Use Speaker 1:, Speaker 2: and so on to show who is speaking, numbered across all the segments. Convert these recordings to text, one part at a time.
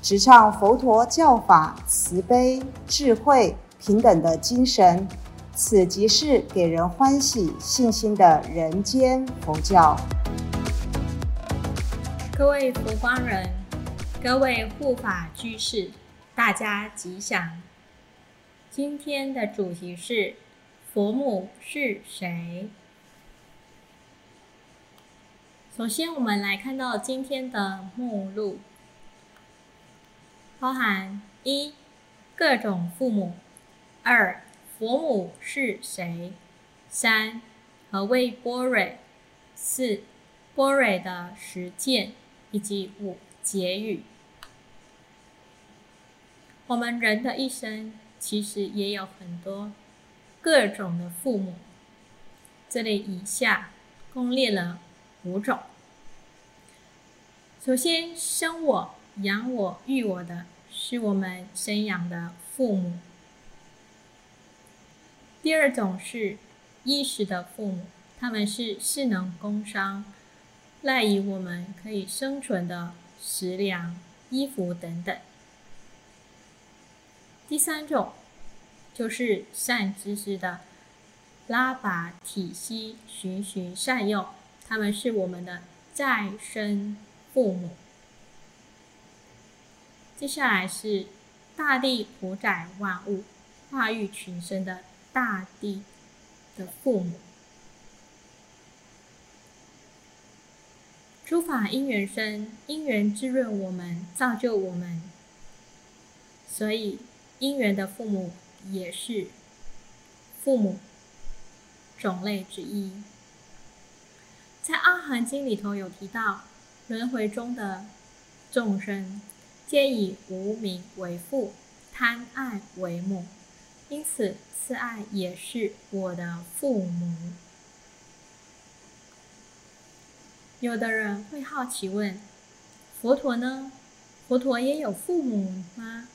Speaker 1: 直唱佛陀教法慈悲、智慧、平等的精神，此即是给人欢喜、信心的人间佛教。
Speaker 2: 各位佛光人，各位护法居士，大家吉祥。今天的主题是佛母是谁？首先，我们来看到今天的目录。包含一各种父母，二佛母是谁，三何谓波蕊，四波蕊的实践，以及五结语。我们人的一生其实也有很多各种的父母，这里以下共列了五种。首先生我。养我育我的是我们生养的父母。第二种是衣食的父母，他们是势能工商，赖以我们可以生存的食粮、衣服等等。第三种就是善知识的拉拔体系，循循善诱，他们是我们的再生父母。接下来是大地普载万物、化育群生的大地的父母。诸法因缘生，因缘滋润我们，造就我们，所以因缘的父母也是父母种类之一。在《阿含经》里头有提到，轮回中的众生。皆以无名为父，贪爱为母，因此慈爱也是我的父母。有的人会好奇问：佛陀呢？佛陀也有父母吗？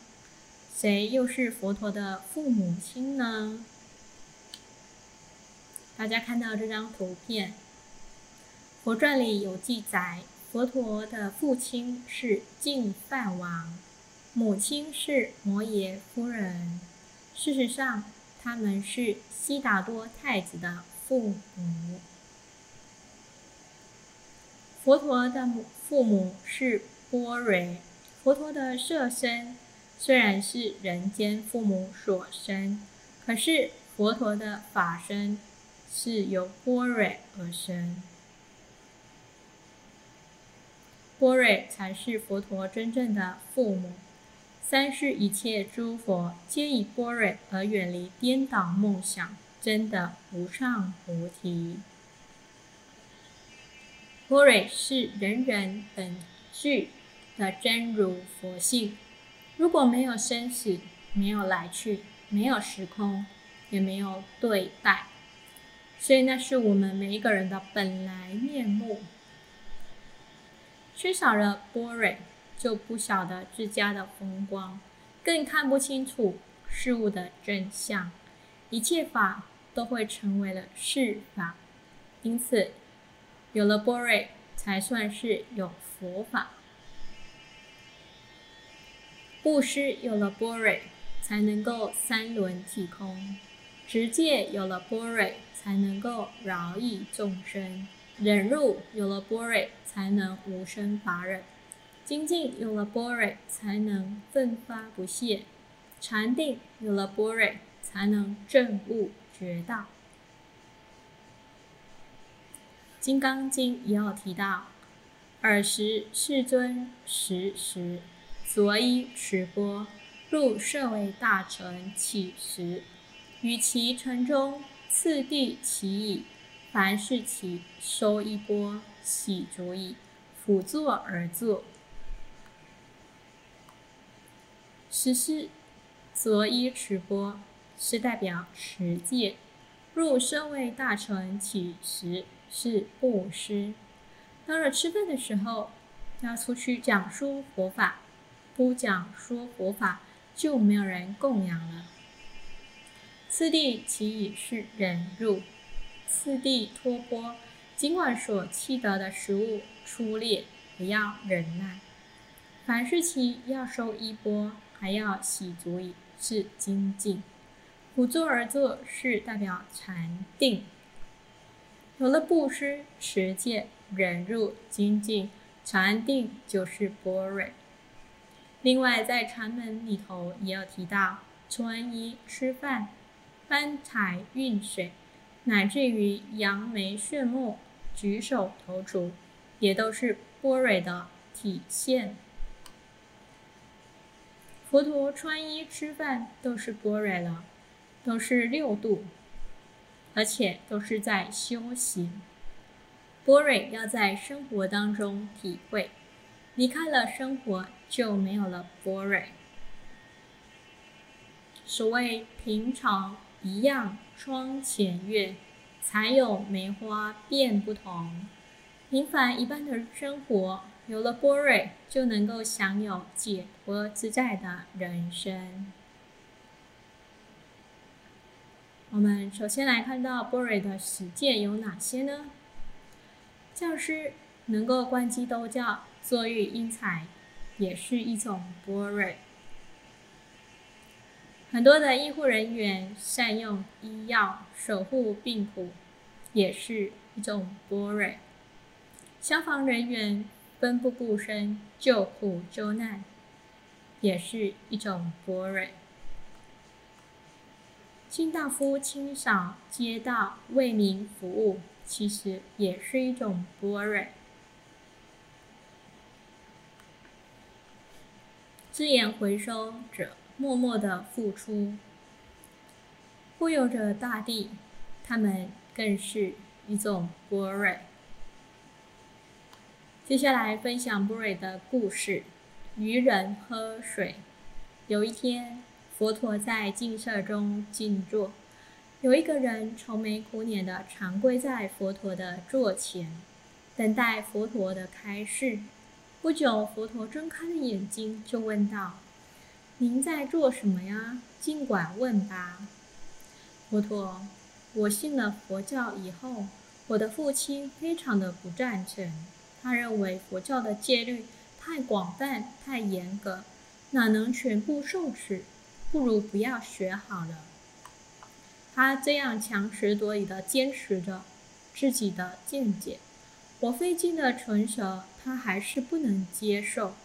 Speaker 2: 谁又是佛陀的父母亲呢？大家看到这张图片，佛传里有记载。佛陀的父亲是净饭王，母亲是摩耶夫人。事实上，他们是悉达多太子的父母。佛陀的母父母是波瑞。佛陀的色身虽然是人间父母所生，可是佛陀的法身是由波瑞而生。波瑞才是佛陀真正的父母。三世一切诸佛皆以波瑞而远离颠倒梦想，真的无上菩提。波瑞是人人本具的真如佛性。如果没有生死，没有来去，没有时空，也没有对待，所以那是我们每一个人的本来面目。缺少了波蕊，就不晓得自家的风光，更看不清楚事物的真相，一切法都会成为了是法。因此，有了波蕊，才算是有佛法。布施有了波蕊，才能够三轮体空；直戒有了波蕊，才能够饶益众生。忍辱有了波蕊，才能无生法忍；精进有了波蕊，才能奋发不懈；禅定有了波蕊，才能证悟觉道。《金刚经》也有提到：“尔时世尊时时，所以持钵入舍为大乘起时，与其城中次第其已。”凡是起收一波，喜足矣。辅坐而坐。实施所依持钵，是代表持戒。入身为大臣起时是布施。到了吃饭的时候，要出去讲说佛法，不讲说佛法就没有人供养了。次第其已是忍辱，次第托钵，尽管所弃得的食物粗劣，也要忍耐。凡是其要收衣钵，还要洗足以是精进。不坐而坐是代表禅定。有了布施、持戒、忍辱、精进、禅定，就是般若。另外，在禅门里头也有提到穿衣、吃饭、搬柴、运水，乃至于扬眉炫目、举手投足，也都是般若的体现。佛陀穿衣、吃饭都是般若了。都是六度，而且都是在修行。波瑞要在生活当中体会，离开了生活就没有了波瑞。所谓平常一样窗前月，才有梅花变不同。平凡一般的生活，有了波瑞，就能够享有解脱自在的人生。我们首先来看到波瑞的十戒有哪些呢？教师能够观机兜教、坐育英才，也是一种波瑞。很多的医护人员善用医药守护病苦，也是一种波瑞。消防人员奋不顾身救苦救难，也是一种波瑞。清道夫清扫街道、为民服务，其实也是一种波瑞。资源回收者默默的付出，护佑着大地，他们更是一种波瑞。接下来分享波瑞的故事：渔人喝水。有一天。佛陀在静舍中静坐，有一个人愁眉苦脸的长跪在佛陀的座前，等待佛陀的开示。不久，佛陀睁开了眼睛，就问道：“您在做什么呀？尽管问吧。”佛陀：“我信了佛教以后，我的父亲非常的不赞成，他认为佛教的戒律太广泛、太严格，哪能全部受持？”不如不要学好了。他这样强词夺理的坚持着自己的见解，我费尽了唇舌，他还是不能接受。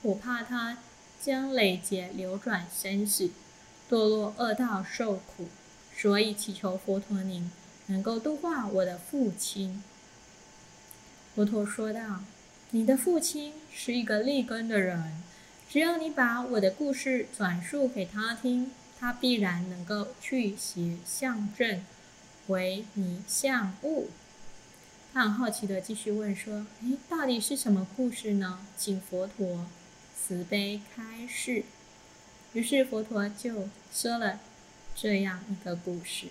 Speaker 2: 我怕他将累劫流转生死，堕落恶道受苦，所以祈求佛陀您能够度化我的父亲。佛陀说道：“你的父亲是一个立根的人。”只要你把我的故事转述给他听，他必然能够去邪向正，为迷向悟。他很好奇的继续问说：“诶，到底是什么故事呢？请佛陀慈悲开示。”于是佛陀就说了这样一个故事：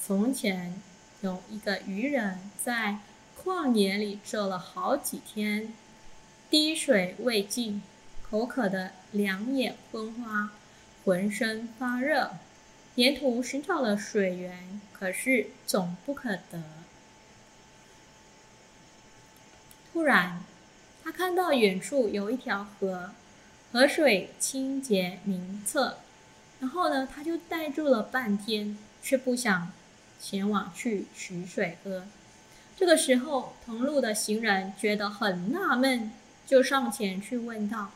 Speaker 2: 从前有一个渔人在旷野里走了好几天，滴水未进。口渴的两眼昏花，浑身发热，沿途寻找了水源，可是总不可得。突然，看到远处有一条河，河水清洁明澈。然后呢，他就呆住了半天，却不想前往去取水喝。这个时候，同路的行人觉得很纳闷，就上前去问道。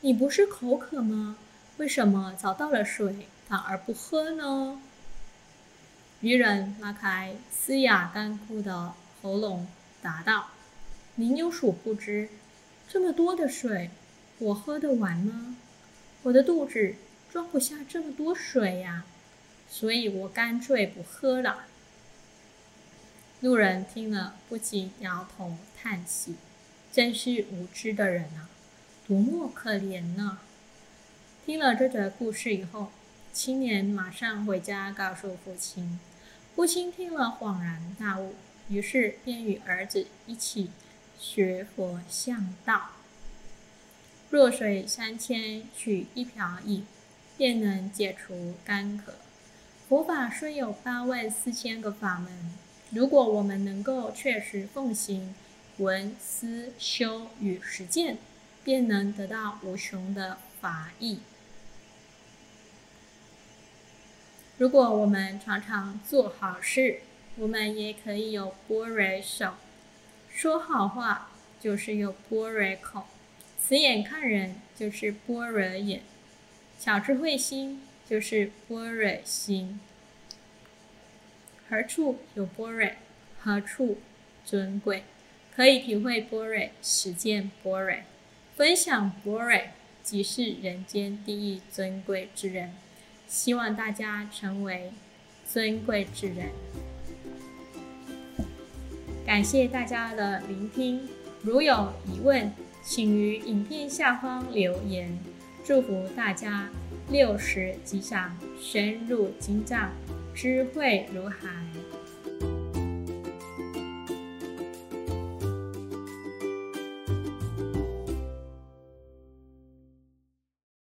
Speaker 2: 你不是口渴吗？为什么找到了水反而不喝呢？渔人拉开嘶哑干枯的喉咙，答道：“您有所不知，这么多的水，我喝得完吗？我的肚子装不下这么多水呀，所以我干脆不喝了。”路人听了不禁摇头叹息：“真是无知的人啊！”多么可怜呢！听了这则故事以后，青年马上回家告诉父亲。父亲听了恍然大悟，于是便与儿子一起学佛向道。弱水三千，取一瓢饮，便能解除干渴。佛法虽有八万四千个法门，如果我们能够确实奉行、闻、思、修与实践，便能得到无穷的法益。如果我们常常做好事，我们也可以有波若手；说好话就是有般若口；慈眼看人就是般若眼；小智慧心就是般若心。何处有般若，何处尊贵。可以体会般若，实践般若，分享般若，即是人间第一尊贵之人。希望大家成为尊贵之人。感谢大家的聆听，如有疑问，请于影片下方留言。祝福大家六十吉祥，深入精藏，智慧如海。